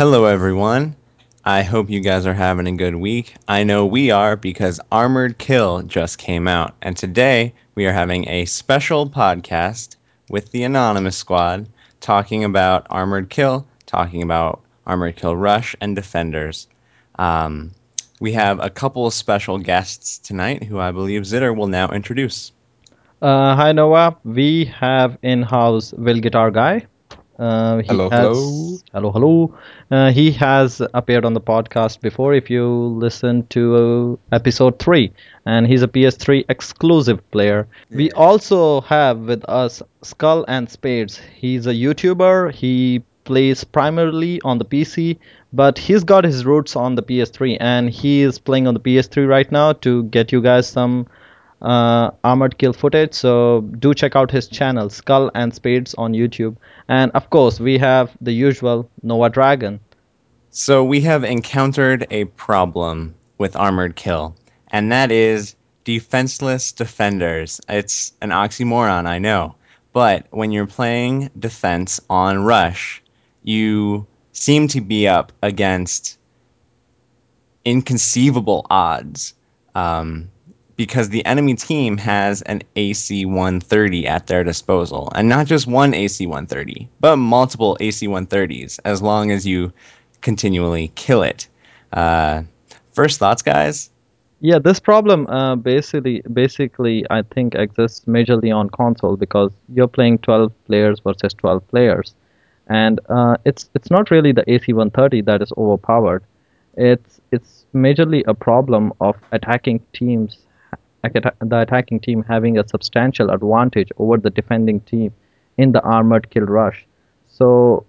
Hello, everyone. I hope you guys are having a good week. I know we are because Armored Kill just came out, and today we are having a special podcast with the Anonymous Squad talking about Armored Kill, talking about Armored Kill Rush, and Defenders. Um, we have a couple of special guests tonight who I believe Zitter will now introduce. Uh, hi Noah, we have in-house Will Guitar Guy. Uh, he Hello, has, hello. hello, hello. Uh, he has appeared on the podcast before. If you listen to uh, episode three, and he's a PS3 exclusive player. We also have with us Skull and Spades. He's a YouTuber. He plays primarily on the PC, but he's got his roots on the PS3, and he is playing on the PS3 right now to get you guys some uh, armored kill footage so do check out his channel skull and spades on youtube and of course we have the usual noah dragon So we have encountered a problem with Armored Kill, and that is defenseless defenders. It's an oxymoron, I know. But when you're playing defense on Rush, you seem to be up against inconceivable odds. Um, because the enemy team has an AC 130 at their disposal. And not just one AC 130, but multiple AC 130s, as long as you continually kill it. Uh, first thoughts, guys? yeah this problem uh, basically basically i think exists majorly on console because you're playing 12 players versus 12 players and uh, it's it's not really the ac130 that is overpowered it's it's majorly a problem of attacking teams the attacking team having a substantial advantage over the defending team in the armored kill rush. So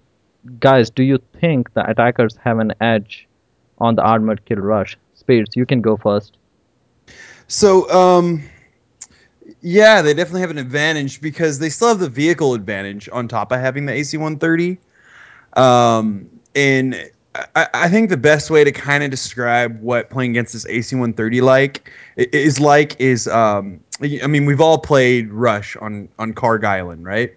guys do you think the attackers have an edge on the armored kill rush? Spades you can go first. So, um, yeah, they definitely have an advantage because they still have the vehicle advantage on top of having the AC 130. Um, and I, I think the best way to kind of describe what playing against this AC 130 like is like is um, I mean we've all played Rush on on Kharg Island, right?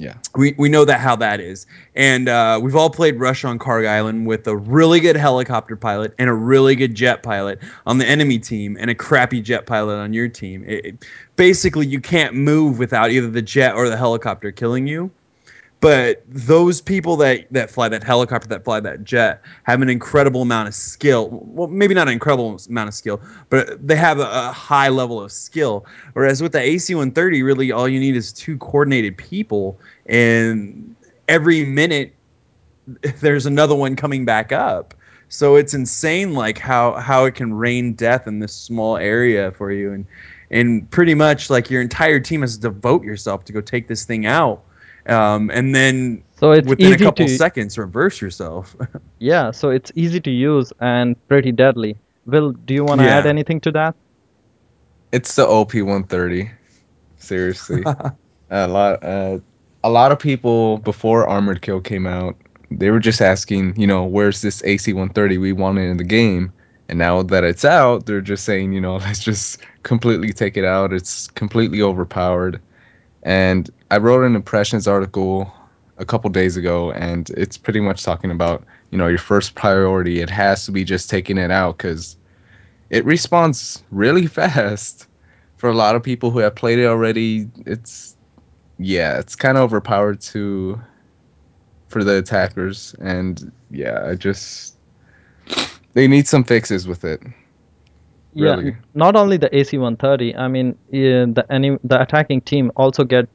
Yeah. we, we know that how that is and uh, we've all played rush on Kharg island with a really good helicopter pilot and a really good jet pilot on the enemy team and a crappy jet pilot on your team It- it- basically you can't move without either the jet or the helicopter killing you but those people that that fly that helicopter that fly that jet have an incredible amount of skill. Well maybe not an incredible amount of skill but they have a, a high level of skill. Whereas with the ac-130 really all you need is two coordinated people and every minute there's another one coming back up. So it's insane like how how it can rain death in this small area for you. And and pretty much like your entire team has to devote yourself to go take this thing out um, and then So it's within a couple to seconds reverse yourself yeah, so it's easy to use and pretty deadly. Will, do you want to Yeah. add anything to that? It's the OP 130. Seriously, a lot. Uh, a lot of people before Armored Kill came out, they were just asking, you know, where's this AC 130 we wanted in the game? And now that it's out, they're just saying, you know, let's just completely take it out. It's completely overpowered. And I wrote an impressions article a couple days ago, and it's pretty much talking about, you know, your first priority. It has to be just taking it out because it responds really fast. For a lot of people who have played it already, it's yeah, it's kind of overpowered to for the attackers, and yeah, I just they need some fixes with it. Yeah, Really? not only the AC-130. I mean, yeah, the any the attacking team also get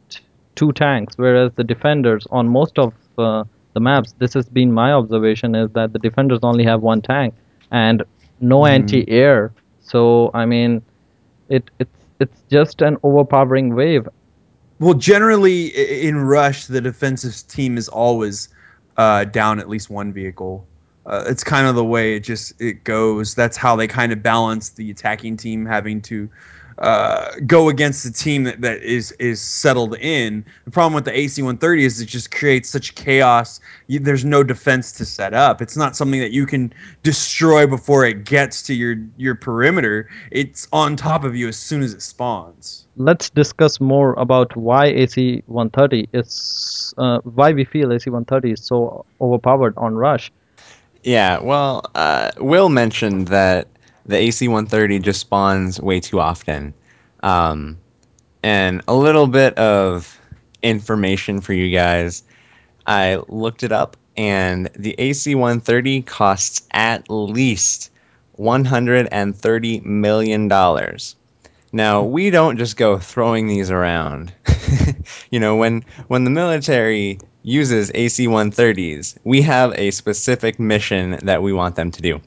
two tanks, whereas the defenders on most of uh, the maps, this has been my observation, is that the defenders only have one tank and no Mhm. anti-air. So I mean, it it's it's just an overpowering wave. well generally in rush the defensive team is always uh, down at least one vehicle uh, it's kind of the way it just it goes. That's how they kind of balance the attacking team having to uh, go against the team that, that is is settled in. The problem with the ac-130 is it just creates such chaos. You, there's no defense to set up. It's not something that you can destroy before it gets to your your perimeter. It's on top of you as soon as it spawns. Let's discuss more about why AC 130 is uh, why we feel AC 130 is so overpowered on Rush. Yeah, well, uh, Will mentioned that the AC-130 just spawns way too often. Um, and a little bit of information for you guys. I looked it up, and the AC-130 costs at least $130 million. Now, we don't just go throwing these around. you know, when when the military uses AC-130s, we have a specific mission that we want them to do.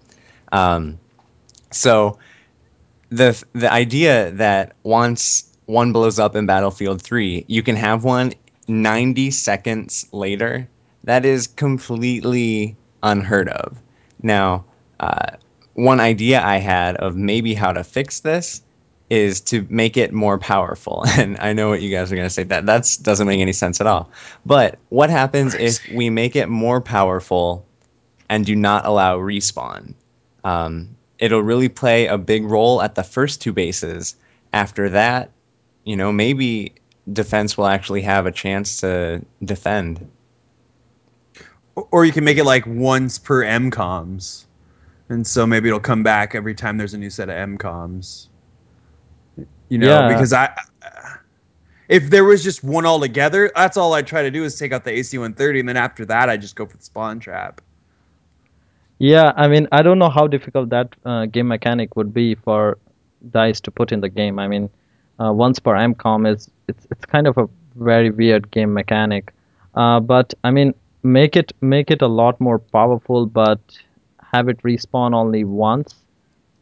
Um, so the the idea that once one blows up in Battlefield 3, you can have one 90 seconds later, that is completely unheard of. Now, uh, one idea I had of maybe how to fix this is to make it more powerful. And I know what you guys are going to say that that doesn't make any sense at all. But what happens if we make it more powerful and do not allow respawn? Um, it'll really play a big role at the first two bases. After that, you know, maybe defense will actually have a chance to defend. Or you can make it like once per MCOMs. And so maybe it'll come back every time there's a new set of MCOMs. You know, Yeah. because I if there was just one altogether, that's all I'd try to do is take out the AC 130 and then after that I just go for the spawn trap. Yeah, I mean, I don't know how difficult that uh, game mechanic would be for DICE to put in the game. I mean, uh, once per MCOM is it's it's kind of a very weird game mechanic. Uh, but I mean, make it make it a lot more powerful, but have it respawn only once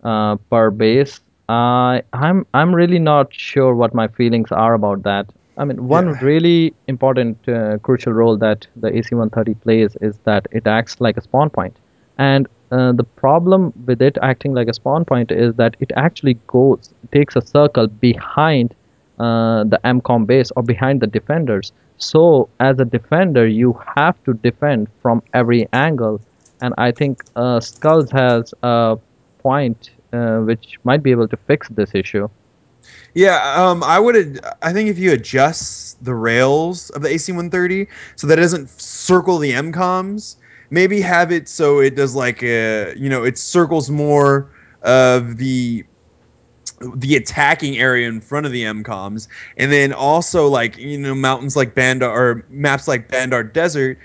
uh, per base. Uh, I'm I'm really not sure what my feelings are about that. I mean, one Yeah. really important uh, crucial role that the AC-130 plays is that it acts like a spawn point. And uh, the problem with it acting like a spawn point is that it actually goes takes a circle behind uh, the MCOM base or behind the defenders. So as a defender, you have to defend from every angle. And I think uh, Skulls has a point uh, which might be able to fix this issue. Yeah, um, I would. I think if you adjust the rails of the AC 130 so that it doesn't circle the MCOMs, maybe have it so it does like a, you know, it circles more of the the attacking area in front of the MCOMs, and then also like you know mountains like Bandar or maps like Bandar Desert,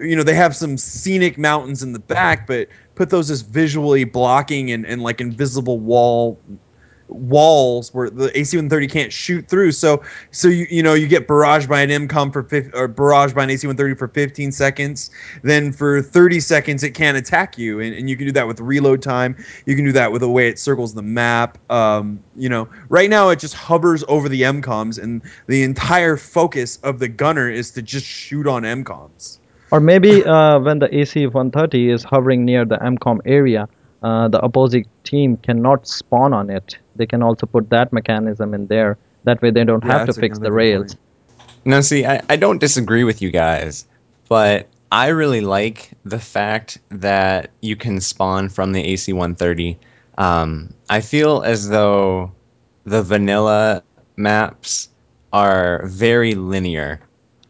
you know they have some scenic mountains in the back, but put those as visually blocking and, and like invisible wall walls where the AC-130 can't shoot through. So so you you know you get barraged by an MCOM for or barraged by an AC-130 for 15 seconds. Then for 30 seconds it can't attack you, and, and you can do that with reload time. You can do that with the way it circles the map. Um, you know, right now it just hovers over the MCOMs, and the entire focus of the gunner is to just shoot on MCOMs. Or maybe uh, when the AC-130 is hovering near the MCOM area, uh, the opposing team cannot spawn on it. They can also put that mechanism in there. That way they don't Yeah, have to fix the rails. point. Now, see, I, I don't disagree with you guys, but I really like the fact that you can spawn from the AC 130. Um, I feel as though the vanilla maps are very linear.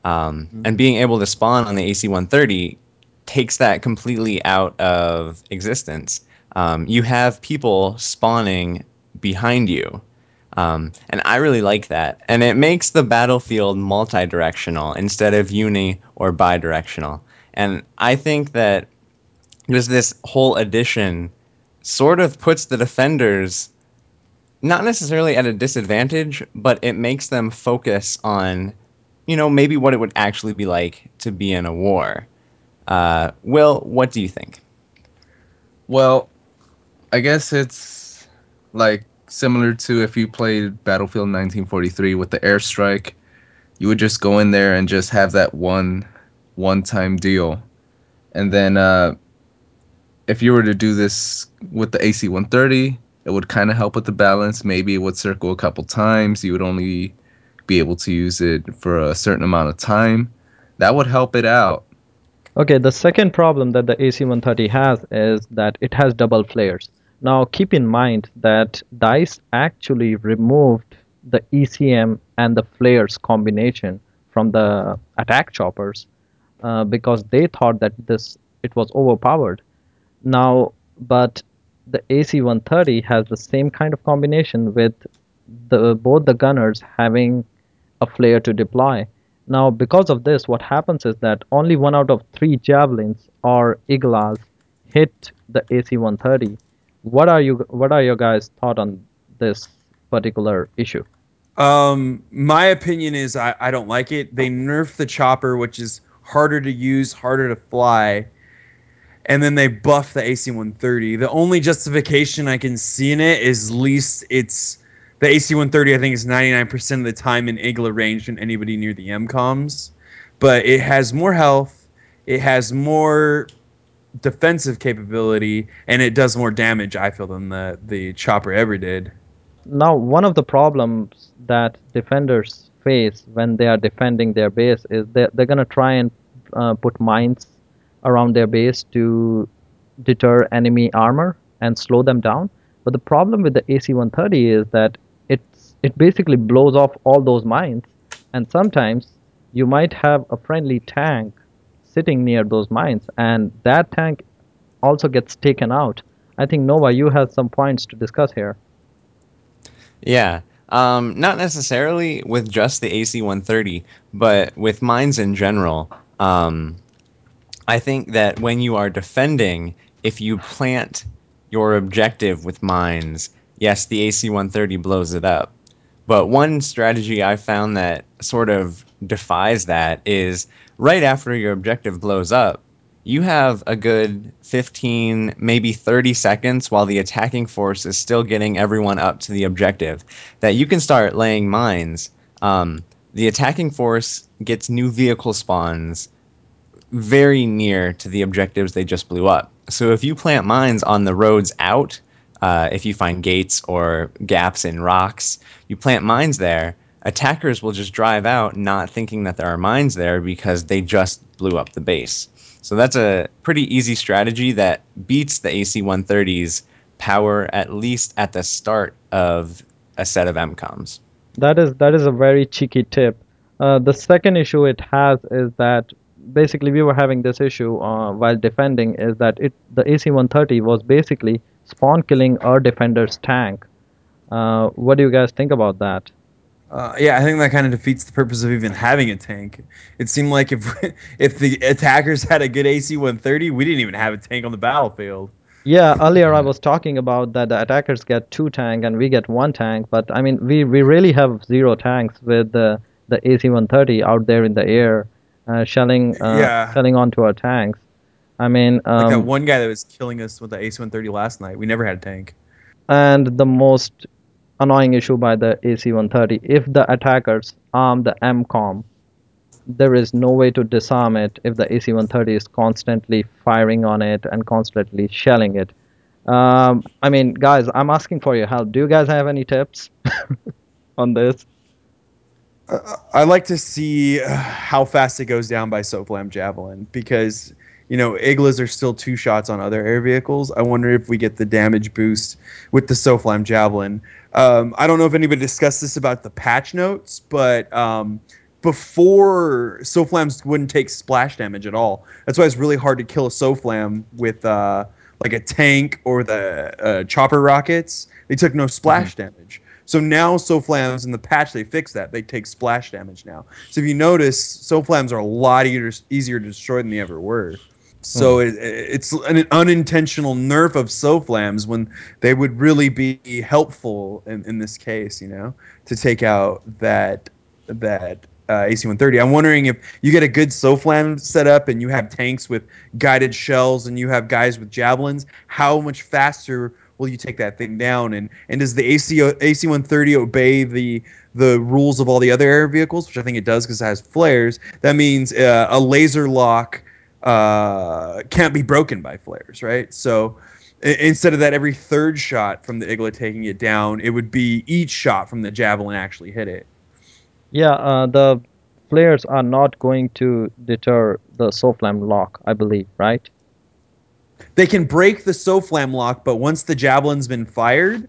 Um, And being able to spawn on the AC 130 takes that completely out of existence. Um, you have people spawning behind you. Um, and I really like that. And it makes the battlefield multi directional instead of uni or bi directional. And I think that just this whole addition sort of puts the defenders not necessarily at a disadvantage, but it makes them focus on, you know, maybe what it would actually be like to be in a war. Uh, Will, what do you think? Well, I guess it's like similar to if you played Battlefield 1943 with the airstrike, you would just go in there and just have that one one-time deal. And then uh if you were to do this with the AC-130, it would kind of help with the balance. Maybe it would circle a couple times. You would only be able to use it for a certain amount of time. That would help it out. Okay, the second problem that the AC-130 has is that it has double flares. Now, keep in mind that DICE actually removed the ECM and the flares combination from the attack choppers uh, because they thought that this it was overpowered. Now, but the AC-130 has the same kind of combination with the both the gunners having a flare to deploy. Now, because of this, what happens is that only one out of three javelins or iglas hit the AC-130. What are you? What are your guys' thought on this particular issue? Um, my opinion is I, I don't like it. They nerfed the chopper, which is harder to use, harder to fly, and then they buff the AC-130. The only justification I can see in it is least it's the AC-130. I think is 99% of the time in Igla range than anybody near the MCOMs, but it has more health, it has more defensive capability, and it does more damage. I feel than the the chopper ever did. Now, one of the problems that defenders face when they are defending their base is they're, they're going to try and uh, put mines around their base to deter enemy armor and slow them down. But the problem with the AC-130 is that it's it basically blows off all those mines, and sometimes you might have a friendly tank sitting near those mines, and that tank also gets taken out. I think Nova, you have some points to discuss here. Yeah. Um, not necessarily with just the AC 130, but with mines in general. Um, I think that when you are defending, if you plant your objective with mines, yes, the AC 130 blows it up. But one strategy I found that sort of defies that is right after your objective blows up, you have a good 15, maybe 30 seconds while the attacking force is still getting everyone up to the objective that you can start laying mines. Um, the attacking force gets new vehicle spawns very near to the objectives they just blew up. So if you plant mines on the roads out, uh, if you find gates or gaps in rocks, you plant mines there. Attackers will just drive out, not thinking that there are mines there because they just blew up the base. So that's a pretty easy strategy that beats the AC 130's power at least at the start of a set of MCOMs. That is that is a very cheeky tip. Uh, the second issue it has is that basically we were having this issue uh, while defending is that it the AC-130 was basically spawn killing our defender's tank. Uh, what do you guys think about that? Uh, yeah, I think that kind of defeats the purpose of even having a tank. It seemed like if if the attackers had a good AC-130, we didn't even have a tank on the battlefield. Yeah, earlier I was talking about that the attackers get two tank and we get one tank, but I mean we, we really have zero tanks with the the AC-130 out there in the air, uh, shelling uh, Yeah. shelling onto our tanks. I mean, Like that um, one guy that was killing us with the AC-130 last night. We never had a tank. and the most annoying issue by the AC-130, if the attackers arm the MCOM, there is no way to disarm it if the AC-130 is constantly firing on it and constantly shelling it. Um, I mean, guys, I'm asking for your help. Do you guys have any tips on this? I like to see uh, how fast it goes down by Soflam Javelin because you know Iglas are still two shots on other air vehicles. I wonder if we get the damage boost with the Soflam Javelin. Um, I don't know if anybody discussed this about the patch notes, but um, before Soflams wouldn't take splash damage at all. That's why it's really hard to kill a Soflam with uh, like a tank or the uh, chopper rockets. They took no splash damage. So now Soflams in the patch they fix that. They take splash damage now. So if you notice, Soflams are a lot easier, easier to destroy than they ever were. So it, it's an unintentional nerf of Soflams when they would really be helpful in, in this case, you know, to take out that that uh, AC-130. I'm wondering if you get a good SOFLAM set up and you have tanks with guided shells and you have guys with javelins, how much faster will you take that thing down? And and does the AC AC-130 obey the the rules of all the other air vehicles, which I think it does because it has flares? That means uh, a laser lock uh, can't be broken by flares, right? So instead of that every third shot from the Igla taking it down, it would be each shot from the javelin actually hit it. Yeah, uh, the flares are not going to deter the Soflam lock, I believe, right? They can break the SOFLAM lock, but once the javelin's been fired,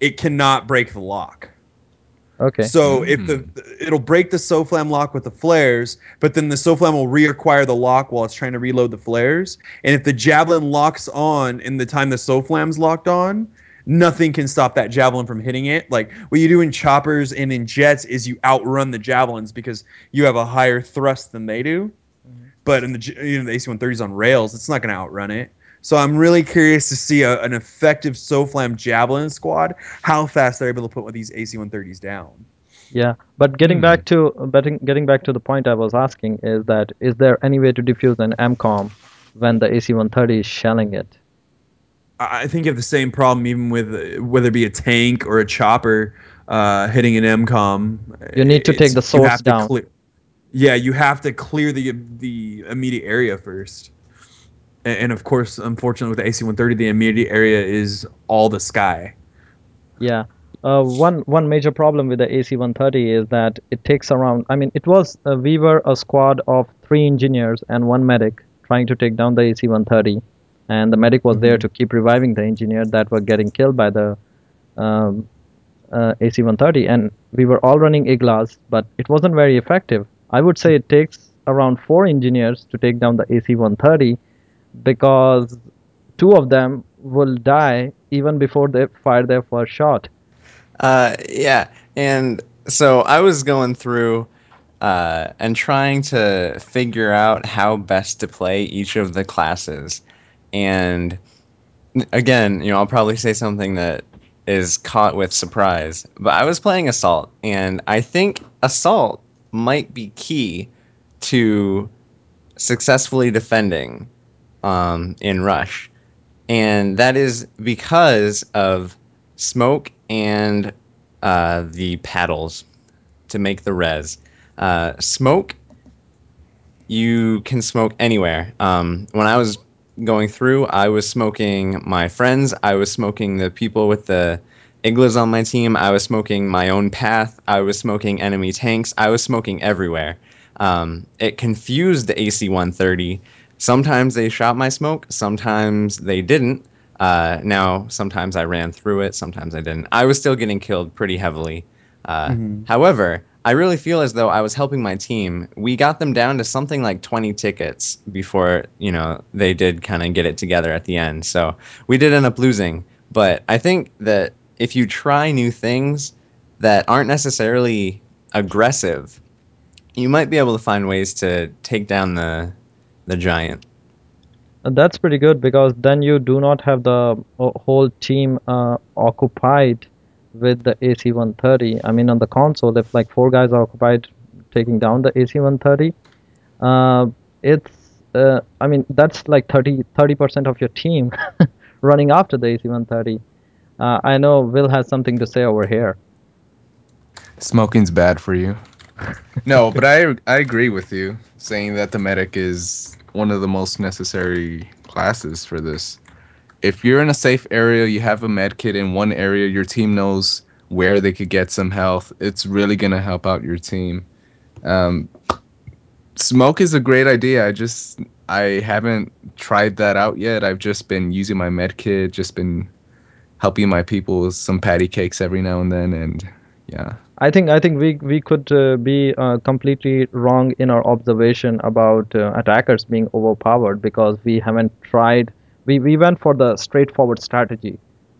it cannot break the lock. Okay. So if the hmm. it'll break the SOFLAM lock with the flares, but then the SOFLAM will reacquire the lock while it's trying to reload the flares. And if the javelin locks on in the time the SOFLAM's locked on, nothing can stop that javelin from hitting it. Like what you do in choppers and in jets is you outrun the javelins because you have a higher thrust than they do. Mm-hmm. But in the you know the AC-130s on rails, it's not going to outrun it. So I'm really curious to see a, an effective SOFLAM javelin squad, how fast they're able to put one of these AC-130s down. Yeah, but getting Hmm. back to getting getting back to the point I was asking is that is there any way to defuse an MCOM when the AC-130 is shelling it? I think you have the same problem even with whether it be a tank or a chopper uh, hitting an MCOM. You need to take the source down. clear- yeah, you have to clear the the immediate area first. And, and of course, unfortunately, with the AC-130, the immediate area is all the sky. Yeah. Uh, one one major problem with the AC-130 is that it takes around. I mean, it was uh, we were a squad of three engineers and one medic trying to take down the AC-130, and the medic was there to keep reviving the engineer that were getting killed by the um, uh, AC-130, and we were all running IGLAs, but it wasn't very effective. I would say it takes around four engineers to take down the AC-130 because two of them will die even before they fire their first shot. Uh, yeah, and so I was going through uh, and trying to figure out how best to play each of the classes, and again, you know, I'll probably say something that is caught with surprise, but I was playing assault, and I think assault might be key to successfully defending um, in rush, and that is because of smoke and uh, the paddles to make the res. Uh, smoke, you can smoke anywhere. Um, when I was going through, I was smoking my friends. I was smoking the people with the iglas on my team. I was smoking my own path. I was smoking enemy tanks. I was smoking everywhere. Um, it confused the AC 130. Sometimes they shot my smoke, sometimes they didn't. Uh, now, sometimes I ran through it, sometimes I didn't. I was still getting killed pretty heavily. Uh, However, I really feel as though I was helping my team. We got them down to something like 20 tickets before, you know, they did kind of get it together at the end. So we did end up losing. But I think that if you try new things that aren't necessarily aggressive, you might be able to find ways to take down the the giant. And that's pretty good because then you do not have the whole team uh, occupied with the AC-130. I mean, on the console, if like four guys are occupied taking down the AC-130, uh, it's uh, I mean that's like 30 percent of your team running after the AC-130. Uh, I know Will has something to say over here. Smoking's bad for you. No, but I I agree with you saying that the medic is one of the most necessary classes for this. If you're in a safe area, you have a med kit in one area, your team knows where they could get some health. It's really gonna help out your team. Um, smoke is a great idea. I just I haven't tried that out yet. I've just been using my med kit, just been helping my people with some patty cakes every now and then, and yeah. I think I think we we could uh, be uh, completely wrong in our observation about uh, attackers being overpowered because we haven't tried. We we went for the straightforward strategy.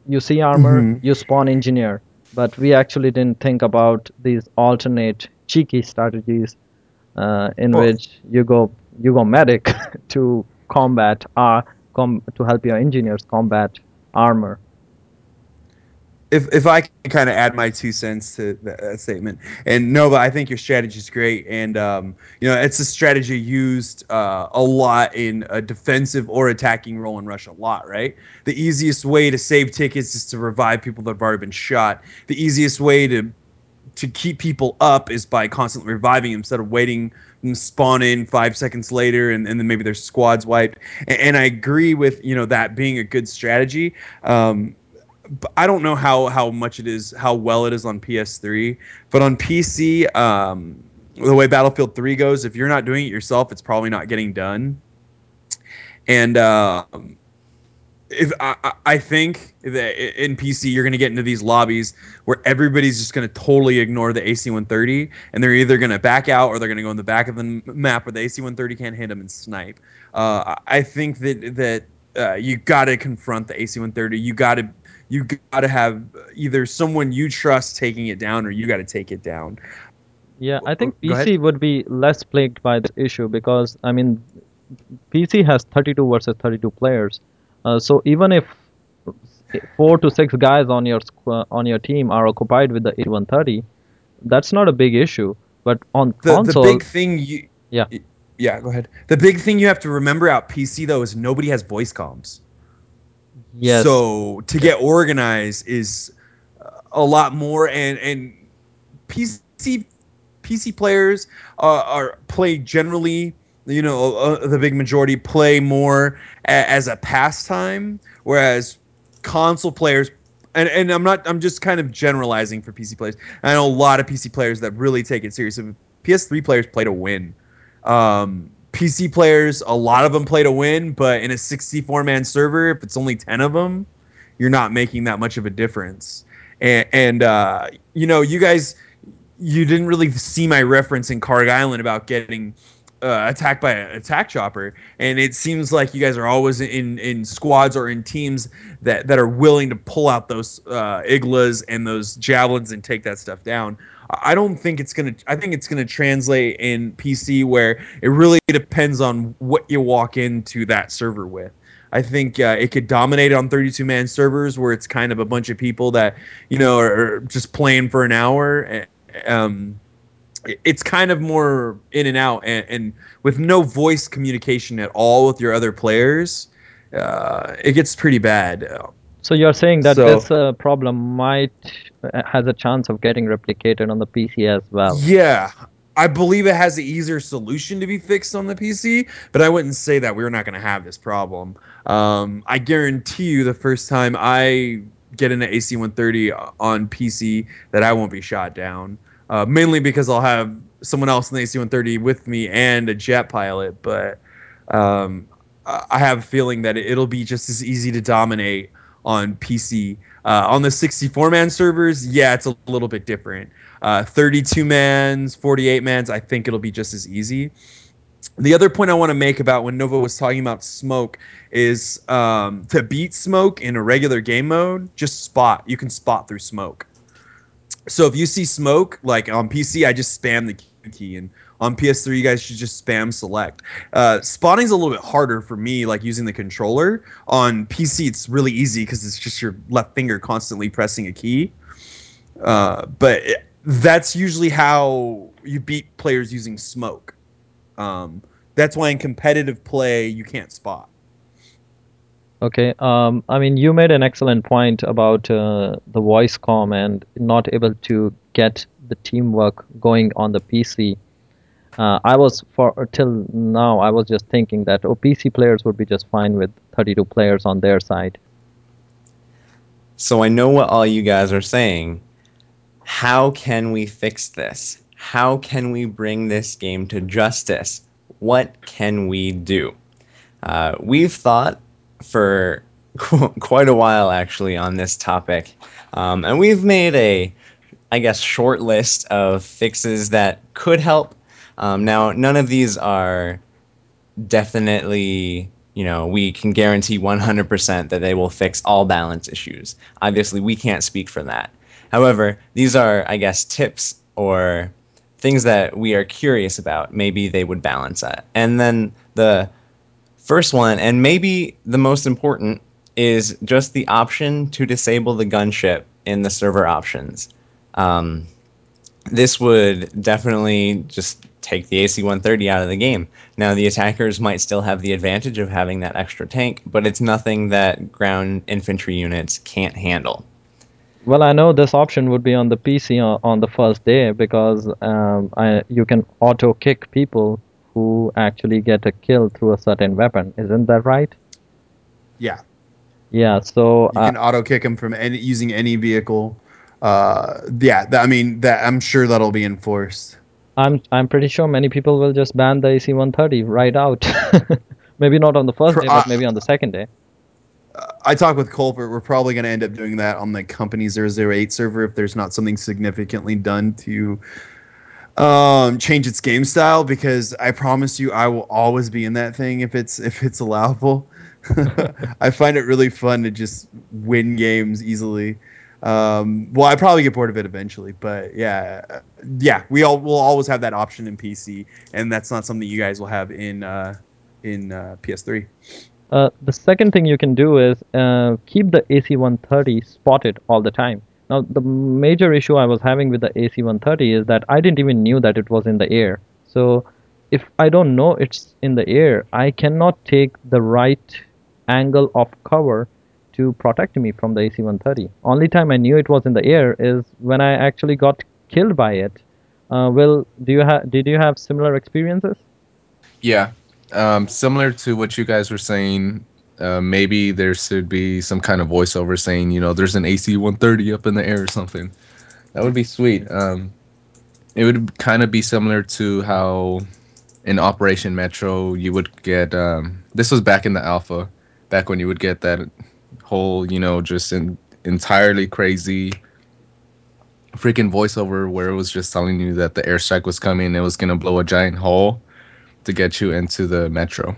You see armor, you spawn engineer, but we actually didn't think about these alternate cheeky strategies uh, in which you go you go medic to combat uh, com- to help your engineers combat armor. If if I can kind of add my two cents to that, that statement, and Nova, I think your strategy is great, and um, you know it's a strategy used uh, a lot in a defensive or attacking role in Russia. A lot, right? The easiest way to save tickets is to revive people that have already been shot. The easiest way to to keep people up is by constantly reviving them instead of waiting them spawn in five seconds later and, and then maybe their squad's wiped. And, and I agree with you know that being a good strategy. Um, I don't know how how much it is, how well it is on PS3, but on PC, um, the way Battlefield 3 goes, if you're not doing it yourself, it's probably not getting done. And um, if I, I- think that in PC you're going to get into these lobbies where everybody's just going to totally ignore the AC-130 and they're either going to back out or they're going to go in the back of the map where the AC-130 can't hit them and snipe. Uh, I I think that that uh, you got to confront the AC-130. You got to you got to have either someone you trust taking it down or you got to take it down. Yeah, I think Go ahead. PC would be less plagued by this issue because I mean, PC has 32 versus 32 players. Uh, so even if four to six guys on your squ- on your team are occupied with the AC-130, that's not a big issue. But on the, the big thing you Yeah. yeah go ahead the big thing you have to remember out pc though is nobody has voice comms yes, so to get organized is uh, a lot more and and pc pc players uh, are play generally you know uh, the big majority play more a, as a pastime whereas console players and, and I'm not I'm just kind of generalizing for PC players. I know a lot of PC players that really take it seriously. PS3 players play to win. Um, PC players, a lot of them play to win, but in a 64 man server, if it's only 10 of them, you're not making that much of a difference. And, and uh, you know, you guys, you didn't really see my reference in Kharg Island about getting uh, attacked by an attack chopper, and it seems like you guys are always in in squads or in teams that that are willing to pull out those uh, iglas and those javelins and take that stuff down. I don't think it's gonna. I think it's gonna translate in PC where it really depends on what you walk into that server with. I think uh, it could dominate on 32 man servers where it's kind of a bunch of people that you know are, are just playing for an hour. eh, Um, it's kind of more in and out, and, and with no voice communication at all with your other players, uh, it gets pretty bad. So you're saying that so- this uh, problem might uh, has a chance of getting replicated on the PC as well. Yeah. I believe it has an easier solution to be fixed on the PC, but I wouldn't say that we're not going to have this problem. Um, I guarantee you, the first time I get into AC 130 on PC, that I won't be shot down. Uh, mainly because I'll have someone else in the AC 130 with me and a jet pilot, but um, I have a feeling that it'll be just as easy to dominate on PC. Uh, on the 64 man servers, yeah, it's a little bit different. Uh, 32 mans, 48 mans, I think it'll be just as easy. The other point I want to make about when Nova was talking about smoke is um, to beat smoke in a regular game mode, just spot. You can spot through smoke. So if you see smoke, like on PC, I just spam the Q key, and on PS3, you guys should just spam select. Uh, spotting's a little bit harder for me, like using the controller. On PC, it's really easy because it's just your left finger constantly pressing a key. Uh, but it, that's usually how you beat players using smoke. Um, that's why in competitive play you can't spot. Okay. Um, I mean, you made an excellent point about uh, the voice comm and not able to get the teamwork going on the PC. Uh, I was for till now I was just thinking that oh, PC players would be just fine with 32 players on their side. So I know what all you guys are saying. How can we fix this? How can we bring this game to justice? What can we do? Uh, we've thought for qu- quite a while actually on this topic, um, and we've made a, I guess, short list of fixes that could help. Um, now, none of these are definitely, you know, we can guarantee 100% that they will fix all balance issues. Obviously, we can't speak for that. However, these are, I guess, tips or things that we are curious about. Maybe they would balance that. And then the first one, and maybe the most important, is just the option to disable the gunship in the server options. Um, this would definitely just take the AC 130 out of the game. Now, the attackers might still have the advantage of having that extra tank, but it's nothing that ground infantry units can't handle. Well, I know this option would be on the PC on, on the first day because um, I, you can auto kick people who actually get a kill through a certain weapon. Isn't that right? Yeah, Yeah. So you uh, can auto kick them from any using any vehicle. Uh, yeah, that, I mean that I'm sure that'll be enforced. I'm I'm pretty sure many people will just ban the AC 130 right out. maybe not on the first day, but uh, maybe on the second day. I talked with Colbert. We're probably going to end up doing that on the company 008 server if there's not something significantly done to um change its game style because I promise you I will always be in that thing if it's if it's allowable. I find it really fun to just win games easily. Um, well, I probably get bored of it eventually, but yeah, uh, yeah, we all will always have that option in PC, and that's not something you guys will have in uh, in uh, PS3. Uh, the second thing you can do is uh, keep the AC-130 spotted all the time. Now, the major issue I was having with the AC-130 is that I didn't even knew that it was in the air. So, if I don't know it's in the air, I cannot take the right angle of cover to protect me from the AC-130. Only time I knew it was in the air is when I actually got killed by it. Uh, Will, do you have did you have similar experiences? Yeah, um, similar to what you guys were saying. Uh, maybe there should be some kind of voiceover saying, you know, there's an AC 130 up in the air or something. That would be sweet. Um, it would kind of be similar to how in Operation Metro you would get. Um, this was back in the alpha, back when you would get that whole, you know, just in, entirely crazy freaking voiceover where it was just telling you that the airstrike was coming and it was gonna blow a giant hole to get you into the metro.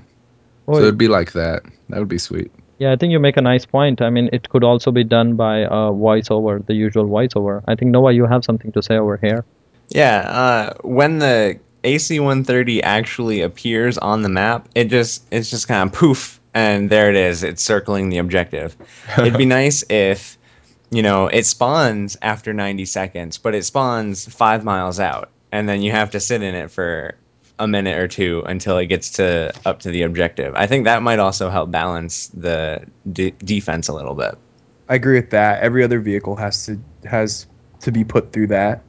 Oh, so it'd be like that. That would be sweet. Yeah, I think you make a nice point. I mean, it could also be done by a voiceover, the usual voiceover. I think Noah, you have something to say over here. Yeah, uh, when the AC-130 actually appears on the map, it just it's just kind of poof, and there it is. It's circling the objective. It'd be nice if you know it spawns after 90 seconds, but it spawns five miles out, and then you have to sit in it for a minute or two until it gets to up to the objective. I think that might also help balance the de- defense a little bit. I agree with that. Every other vehicle has to has to be put through that.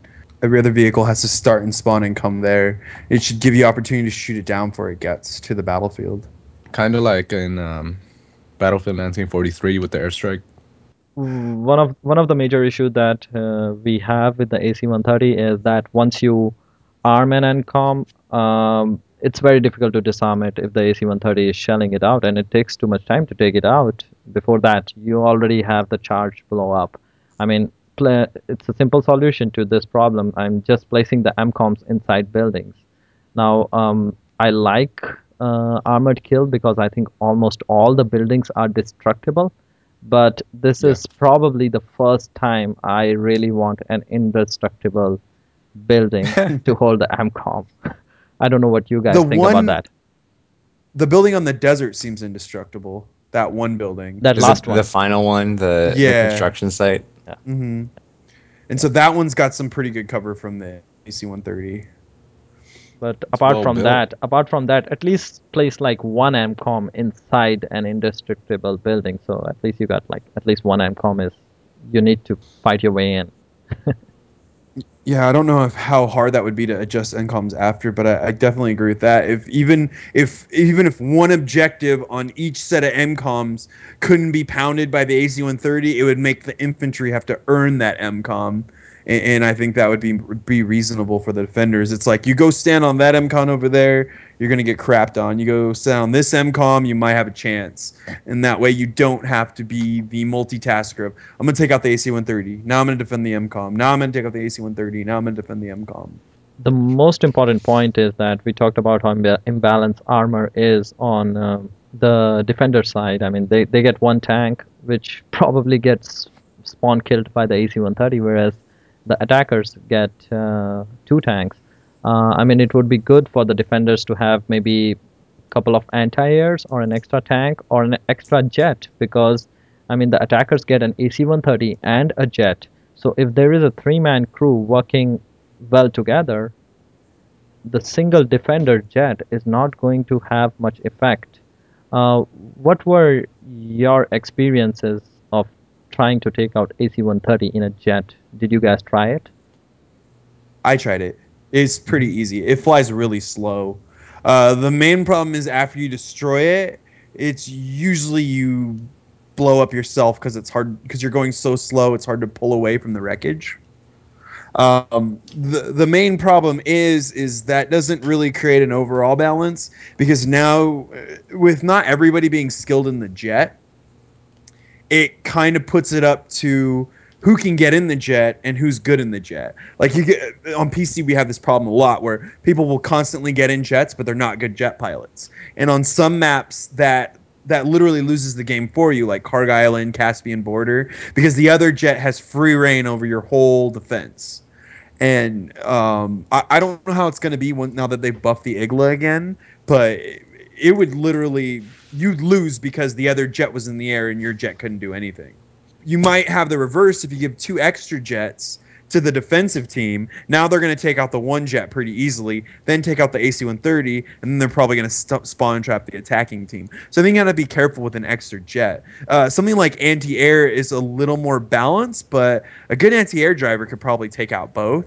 Every other vehicle has to start and spawn and come there. It should give you opportunity to shoot it down before it gets to the battlefield. Kind of like in um, Battlefield 1943 with the airstrike. One of one of the major issues that uh, we have with the AC-130 is that once you arm an MCOM, um, it's very difficult to disarm it if the AC-130 is shelling it out, and it takes too much time to take it out. Before that, you already have the charge blow up. I mean, it's a simple solution to this problem. I'm just placing the MCOMs inside buildings. Now, um, I like uh, armored kill because I think almost all the buildings are destructible. But this Yeah. is probably the first time I really want an indestructible building to hold the MCOM. I don't know what you guys The think one- about that. The building on the desert seems indestructible. That one building. That Is last it one. the final one, the, the construction site? hmm And so that one's got some pretty good cover from the AC-130. But apart well from built. that, apart from that, at least place like one MCOM inside an indestructible building. So at least you got like at least one MCOM is you need to fight your way in. Yeah, I don't know if how hard that would be to adjust MCOMs after, but I, I definitely agree with that. If even if even if one objective on each set of MCOMs couldn't be pounded by the AC-130, it would make the infantry have to earn that MCOM, and, and I think that would be be reasonable for the defenders. It's like you go stand on that MCOM over there, you're gonna get crapped on. You go stand on this MCOM, you might have a chance, and that way you don't have to be the multitasker of I'm gonna take out the AC-130. Now I'm gonna defend the MCOM. Now I'm gonna take out the AC-130. Now I'm gonna defend the MCOM. The most important point is that we talked about how imba- imbalanced armor is on um, the defender side. I mean, they, they get one tank, which probably gets spawn killed by the AC-130, whereas the attackers get uh, two tanks. Uh, I mean, it would be good for the defenders to have maybe a couple of anti-airs or an extra tank or an extra jet because, I mean, the attackers get an AC-130 and a jet. So if there is a three-man crew working well together, the single defender jet is not going to have much effect. Uh, what were your experiences of trying to take out AC-130 in a jet? Did you guys try it? I tried it. It's pretty easy. It flies really slow. Uh, the main problem is after you destroy it, it's usually you blow up yourself because it's hard because you're going so slow. It's hard to pull away from the wreckage. Um, the the main problem is is that doesn't really create an overall balance because now uh, with not everybody being skilled in the jet, it kind of puts it up to who can get in the jet and who's good in the jet. Like you get on PC, we have this problem a lot where people will constantly get in jets, but they're not good jet pilots. And on some maps, that that literally loses the game for you, like Kharg Island, Caspian Border, because the other jet has free reign over your whole defense. And um, I, I don't know how it's going to be when, now that they've buffed the Igla again, but it would literally you'd lose because the other jet was in the air and your jet couldn't do anything you might have the reverse if you give two extra jets to the defensive team. Now they're going to take out the one jet pretty easily, then take out the AC 130, and then they're probably going to st- spawn trap the attacking team. So I think you got to be careful with an extra jet. Uh, something like anti air is a little more balanced, but a good anti air driver could probably take out both.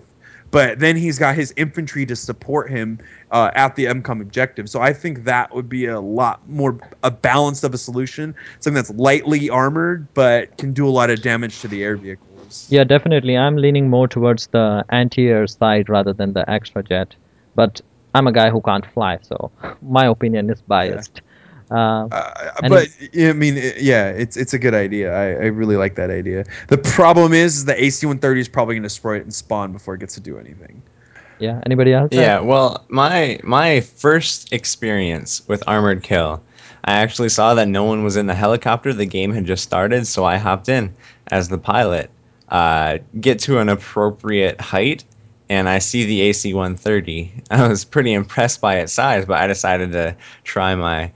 But then he's got his infantry to support him uh, at the MCOM objective. So I think that would be a lot more a balanced of a solution, something that's lightly armored but can do a lot of damage to the air vehicles. Yeah, definitely. I'm leaning more towards the anti-air side rather than the extra jet. But I'm a guy who can't fly, so my opinion is biased. Uh, Uh, but I mean, it- yeah, it's it's a good idea. I, I really like that idea. The problem is, is the AC-130 is probably going to spray it and spawn before it gets to do anything. yeah. Anybody else? Yeah, well, my my first experience with Armored Kill, I actually saw that no one was in the helicopter. The game had just started, so I hopped in as the pilot. Uh, get to an appropriate height, and I see the AC-130. I was pretty impressed by its size, but I decided to try my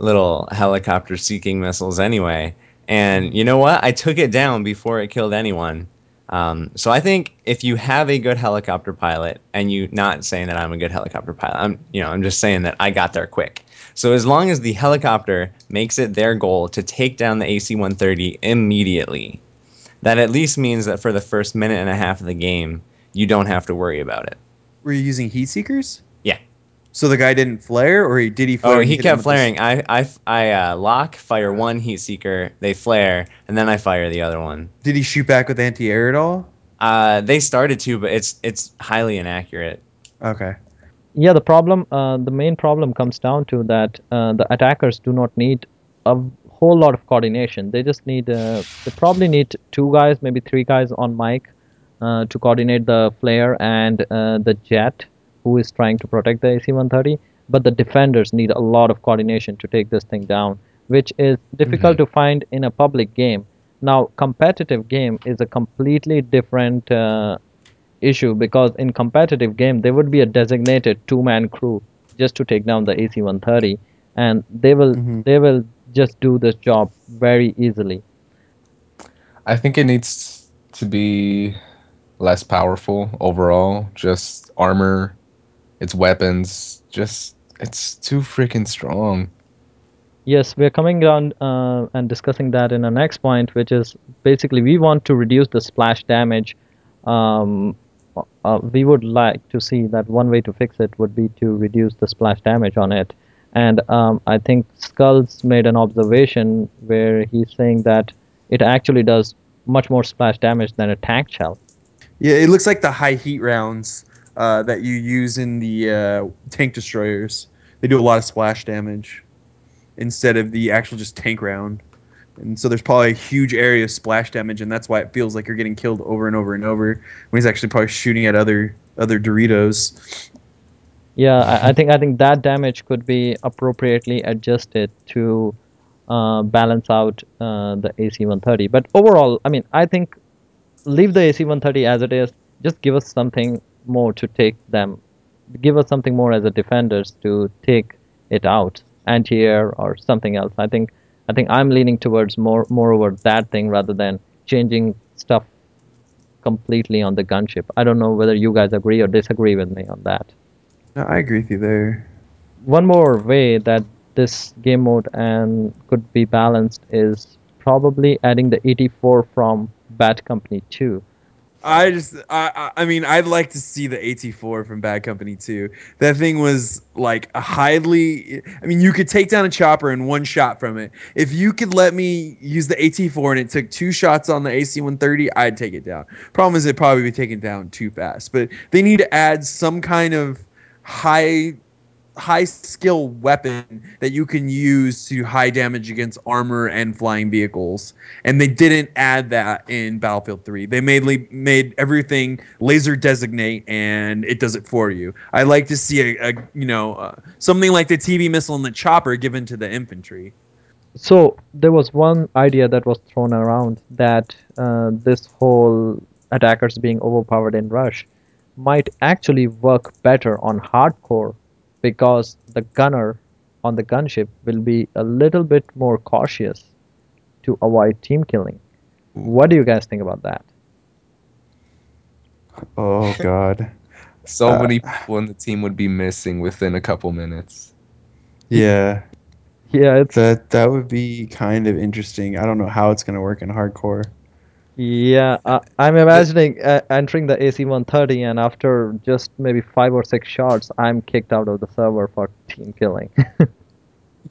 little helicopter seeking missiles anyway. And you know what? I took it down before it killed anyone. Um, so I think if you have a good helicopter pilot, and you not saying that I'm a good helicopter pilot, I'm you know I'm just saying that I got there quick. So as long as the helicopter makes it their goal to take down the AC-130 immediately, that at least means that for the first minute and a half of the game, you don't have to worry about it. Were you using heat seekers? Yeah. So the guy didn't flare, or he did he flare? Oh, he kept with the- flaring. I I I uh, lock, fire one heat seeker, they flare, and then I fire the other one. Did he shoot back with anti-air at all? Uh, they started to, but it's it's highly inaccurate. Okay. yeah the problem uh, the main problem comes down to that uh, the attackers do not need a whole lot of coordination they just need uh, they probably need two guys maybe three guys on mic uh, to coordinate the flare and uh, the jet who is trying to protect the AC-130 but the defenders need a lot of coordination to take this thing down which is difficult to find in a public game now competitive game is a completely different uh, issue because in competitive game there would be a designated two man crew just to take down the AC-130 and they will Mhm. they will just do this job very easily. I think it needs to be less powerful overall. Just armor, its weapons, just it's too freaking strong. Yes, we're coming down uh, and discussing that in our next point, which is basically we want to reduce the splash damage. Um, uh, we would like to see that one way to fix it would be to reduce the splash damage on it. And um, I think Skulls made an observation where he's saying that it actually does much more splash damage than a tank shell. Yeah, it looks like the high heat rounds uh, that you use in the uh, tank destroyers. They do a lot of splash damage instead of the actual just tank round. And so there's probably a huge area of splash damage, and that's why it feels like you're getting killed over and over and over when he's actually probably shooting at other other Doritos. Yeah, I, I think I think that damage could be appropriately adjusted to uh, balance out uh, the AC-130. But overall, I mean, I think leave the AC-130 as it is. Just give us something more to take them. Give us something more as a defenders to take it out, anti-air or something else. I think I think I'm leaning towards more more over that thing rather than changing stuff completely on the gunship. I don't know whether you guys agree or disagree with me on that No, I agree with you there. one more way that this game mode and could be balanced is probably adding the AT4 from Bad Company 2. I just, I, I mean, I'd like to see the AT4 from Bad Company 2. That thing was like a highly, I mean, you could take down a chopper in one shot from it. If you could let me use the AT4 and it took two shots on the AC-130, I'd take it down. Problem is, it'd probably be taken down too fast. But they need to add some kind of high, high skill weapon that you can use to high damage against armor and flying vehicles. And they didn't add that in Battlefield 3. They mainly made everything laser designate and it does it for you. I like to see a, a you know uh, something like the TV missile and the chopper given to the infantry. So there was one idea that was thrown around that uh, this whole attackers being overpowered in Rush might actually work better on hardcore because the gunner on the gunship will be a little bit more cautious to avoid team killing. What do you guys think about that? Oh God. So Uh, many people in the team would be missing within a couple minutes. Yeah, Yeah, it's that that would be kind of interesting. I don't know how it's gonna work in hardcore. Yeah. Uh, I'm imagining uh, entering the AC-130 and after just maybe five or six shots, I'm kicked out of the server for team killing.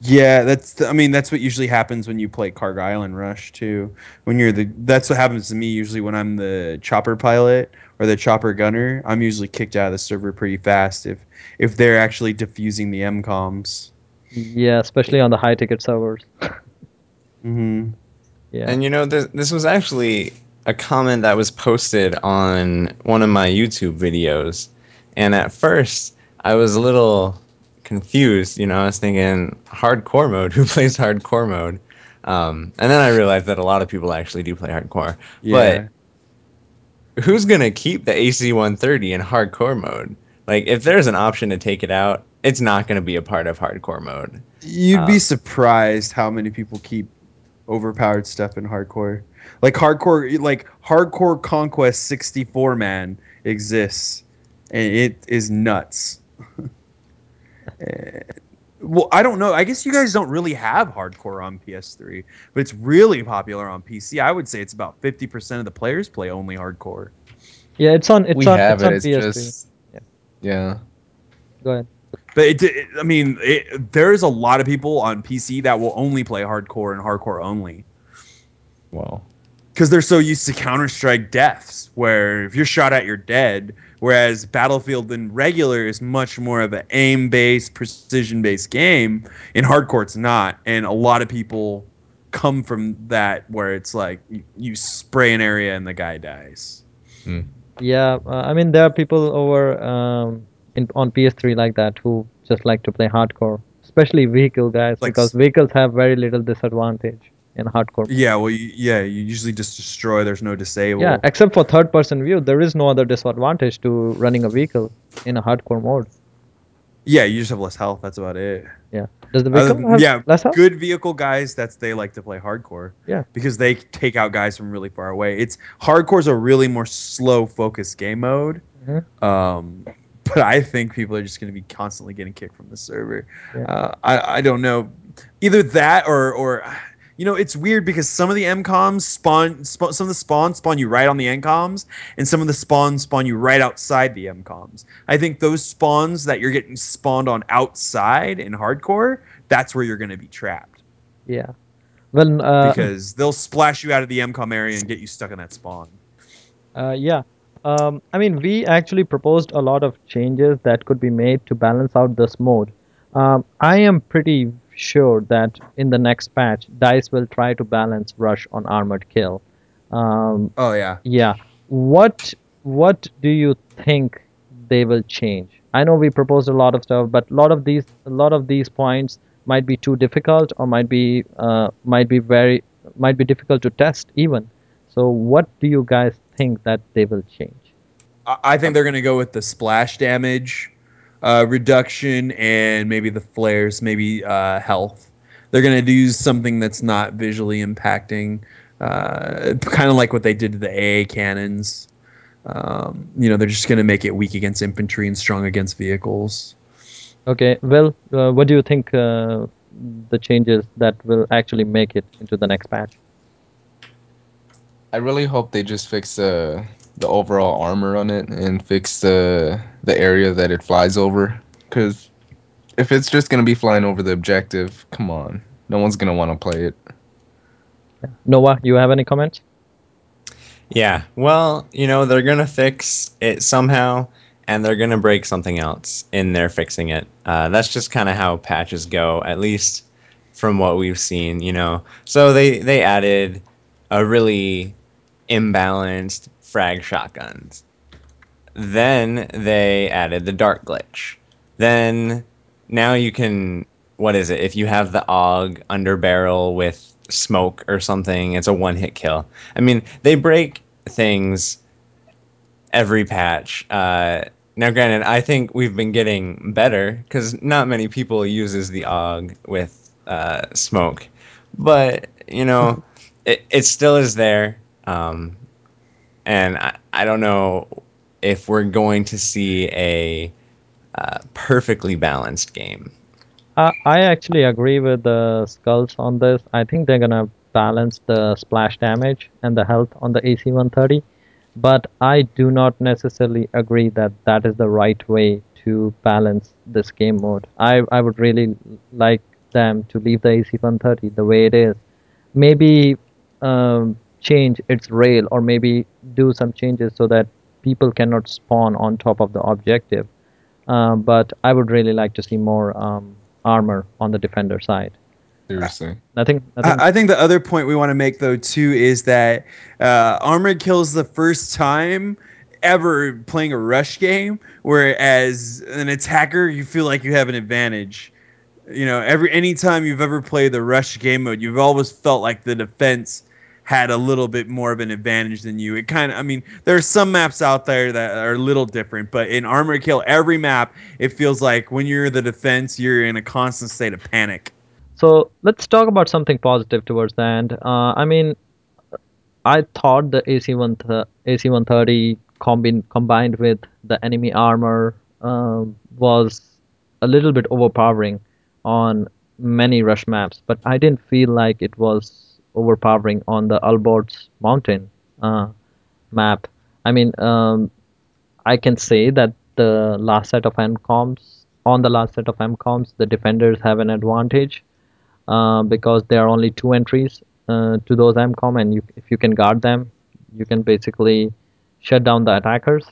Yeah, that's. The, I mean, that's what usually happens when you play Kharg Island Rush too. When you're the, that's what happens to me usually when I'm the chopper pilot or the chopper gunner. I'm usually kicked out of the server pretty fast if if they're actually diffusing the MCOMs. yeah, especially on the high-ticket servers. Mm-hmm. Yeah. And you know, this, this was actually a comment that was posted on one of my YouTube videos. And at first, I was a little confused. You know, I was thinking, hardcore mode? Who plays hardcore mode? Um, and then I realized that a lot of people actually do play hardcore. Yeah. But who's going to keep the AC 130 in hardcore mode? Like, if there's an option to take it out, it's not going to be a part of hardcore mode. You'd Uh, be surprised how many people keep overpowered stuff in hardcore. Like hardcore, like hardcore conquest 64 man exists, and it is nuts. Eh, well, I don't know. I guess you guys don't really have hardcore on PS3, but it's really popular on PC. I would say it's about 50% of the players play only hardcore. Yeah, it's on. It's we on. have it's on. It's PS3. just Yeah. yeah. Go ahead. But it, it I mean, it, there's a lot of people on PC that will only play hardcore and hardcore only. Well, because they're so used to Counter Strike deaths, where if you're shot at, you're dead. Whereas Battlefield in regular is much more of an aim based, precision based game. In hardcore, it's not, and a lot of people come from that where it's like you, you spray an area and the guy dies. Yeah, uh, I mean there are people over um, in on PS3 like that who just like to play hardcore, especially vehicle guys Like because vehicles have very little disadvantage in hardcore. Yeah, well, you, yeah, you usually just destroy. There's no disable. Yeah, except for third-person view, there is no other disadvantage to running a vehicle in a hardcore mode. yeah, you just have less health. That's about it. Yeah. Does the vehicle have yeah, less health? good vehicle guys. That's they like to play hardcore. Yeah. because they take out guys from really far away. It's hardcore's a really more slow focused game mode. Mhm. Um, but I think people are just going to be constantly getting kicked from the server. Yeah. Uh, I I don't know, either that or or. You know, it's weird because some of the MCOMs spawn, sp- some of the spawns spawn you right on the MCOMs, and some of the spawns spawn you right outside the MCOMs. I think those spawns that you're getting spawned on outside in hardcore, that's where you're going to be trapped Yeah. Well, uh, because they'll splash you out of the MCOM area and get you stuck in that spawn. Uh, yeah. Um, I mean, we actually proposed a lot of changes that could be made to balance out this mode. Um, I am pretty sure that in the next patch, Dice will try to balance Rush on Armored Kill. Um, Oh yeah. yeah. What What do you think they will change? I know we proposed a lot of stuff, but a lot of these a lot of these points might be too difficult or might be uh, might be very might be difficult to test even. So what do you guys think that they will change? I think they're gonna go with the splash damage uh, reduction and maybe the flares, maybe uh, health. They're gonna do something that's not visually impacting, uh, kind of like what they did to the AA cannons. Um, you know, they're just gonna make it weak against infantry and strong against vehicles. Okay, well, uh, what do you think uh, the changes that will actually make it into the next patch? I really hope they just fix the the overall armor on it and fix the the area that it flies over. Because if it's just gonna be flying over the objective, come on, no one's gonna want to play it. Noah, you have any comments? Yeah, well, you know, they're going to fix it somehow. and they're gonna break something else in there fixing it. Uh, that's just kind of how patches go, at least from what we've seen. You know, so they they added a really imbalanced frag shotguns. Then they added the dart glitch. Then now you can what is it? If you have the AUG under barrel with smoke or something, it's a one hit kill. I mean, they break things every patch. Uh, now, granted, I think we've been getting better because not many people uses the AUG with uh, smoke, but you know, it, it still is there. Um, and I, I don't know if we're going to see a uh, perfectly balanced game. I I actually agree with the skulls on this. I think they're gonna balance the splash damage and the health on the AC-130, but I do not necessarily agree that that is the right way to balance this game mode. I I would really like them to leave the AC-130 the way it is. Maybe um, change its rail or maybe do some changes so that people cannot spawn on top of the objective. Um, but I would really like to see more um, armor on the defender side. Seriously. Nothing. nothing I, I think the other point we want to make though too is that uh, Armored Kill's the first time ever playing a rush game, whereas an attacker you feel like you have an advantage. You know, every anytime you've ever played the rush game mode, you've always felt like the defense had a little bit more of an advantage than you. It kind of, I mean, there's some maps out there that are a little different, but in Armor Kill, every map, it feels like when you're the defense, you're in a constant state of panic. So let's talk about something positive towards the end. Uh, I mean, I thought the AC-1 th- AC-130 combined combined with the enemy armor um, was a little bit overpowering on many rush maps, but I didn't feel like it was overpowering on the Alborz Mountain uh, map. I mean, um, I can say that the last set of MCOMs on the last set of MCOMs, the defenders have an advantage uh, because there are only two entries uh, to those MCOM, and you, if you can guard them, you can basically shut down the attackers.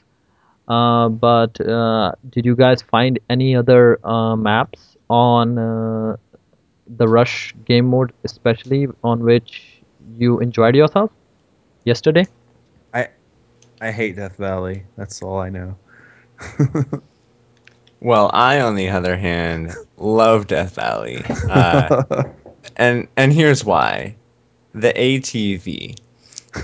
Uh, but uh, did you guys find any other uh, maps on the Rush game mode, especially on which you enjoyed yourself yesterday? I i hate Death Valley. That's all I know. Well, I, on the other hand, love Death Valley, uh, and and here's why: the ATV.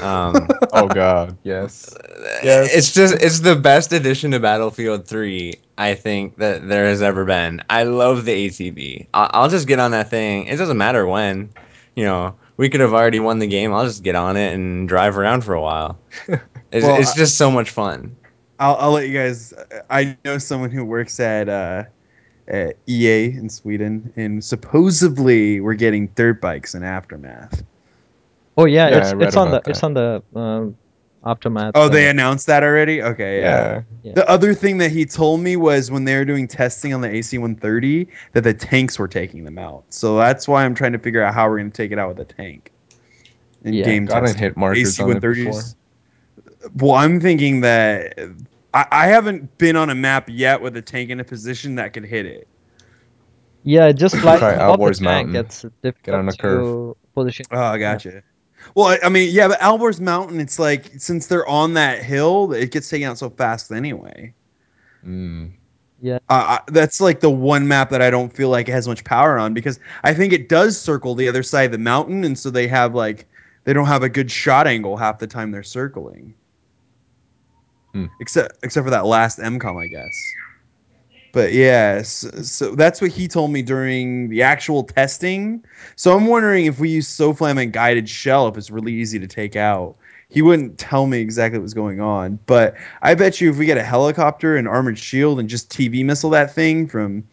Um, Oh God. Yes. Yes. It's just it's the best addition to Battlefield 3 I think that there has ever been. I love the ATV. I'll, I'll just get on that thing. It doesn't matter when. You know, we could have already won the game. I'll just get on it and drive around for a while. It's, Well, it's just so much fun. I'll, I'll let you guys. I know someone who works at, uh, at EA in Sweden, and supposedly we're getting dirt bikes in Aftermath. Oh yeah, Yeah, it's I read it's on the about it's on the um, aftermath. Oh, they announced that already? Okay, yeah. Yeah. The other thing that he told me was when they were doing testing on the AC-130 that the tanks were taking them out. So that's why I'm trying to figure out how we're going to take it out with a tank. In Yeah. game Got to testing. hit markers on it before. AC-130s. Well, I'm thinking that I, I haven't been on a map yet with a tank in a position that could hit it. Yeah, just like Try above the Alborz tank, Mountain. it's difficult on a to curve. position. Oh, I gotcha. Well, I, I mean, yeah, but Alborz Mountain, it's like since they're on that hill, it gets taken out so fast anyway. Mm. Uh, I- that's like the one map that I don't feel like it has much power on because I think it does circle the other side of the mountain, and so they have like they don't have a good shot angle half the time they're circling. Hmm. Except except for that last MCOM, I guess. But yeah, so, so that's what he told me during the actual testing. So I'm wondering if we use SoFlam and guided shell, if it's really easy to take out. He wouldn't tell me exactly what was going on, but I bet you if we get a helicopter and armored shield and just TV missile that thing from,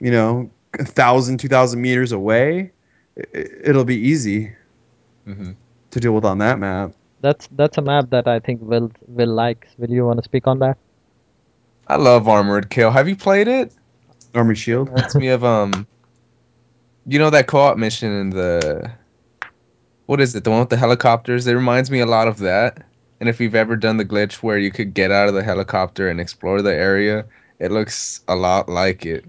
you know, a thousand, two thousand meters away, i- i- it'll be easy hmm to deal with on that map. That's that's a map that I think Will will like. Will you want to speak on that? I love Armored Kill. Have you played it? Armored shield. Reminds me of um, you know that co-op mission in the, what is it? The one with the helicopters. It reminds me a lot of that. And if you've ever done the glitch where you could get out of the helicopter and explore the area, it looks a lot like it.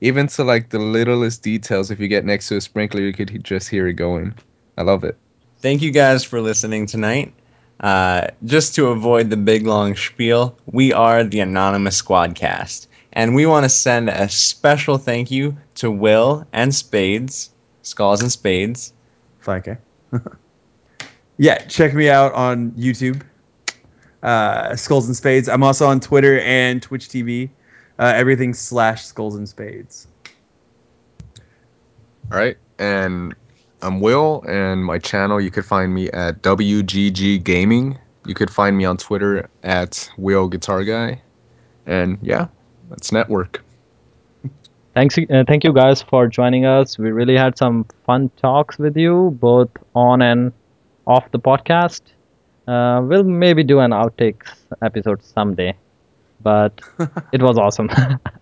Even to like the littlest details, if you get next to a sprinkler, you could just hear it going. I love it. Thank you guys for listening tonight. Uh, just to avoid the big long spiel, we are the Anonymous Squadcast, and we want to send a special thank you to Will and Spades, Skulls and Spades. 5K. yeah, check me out on YouTube, uh, Skulls and Spades. I'm also on Twitter and Twitch TV. Uh, everything slash Skulls and Spades. All right. And I'm Will, and my channel, you could find me at WGG Gaming. You could find me on Twitter at Will Guitar Guy. And yeah, that's network. Thanks, uh, thank you guys for joining us. We really had some fun talks with you, both on and off the podcast. Uh, we'll maybe do an outtakes episode someday, but it was awesome.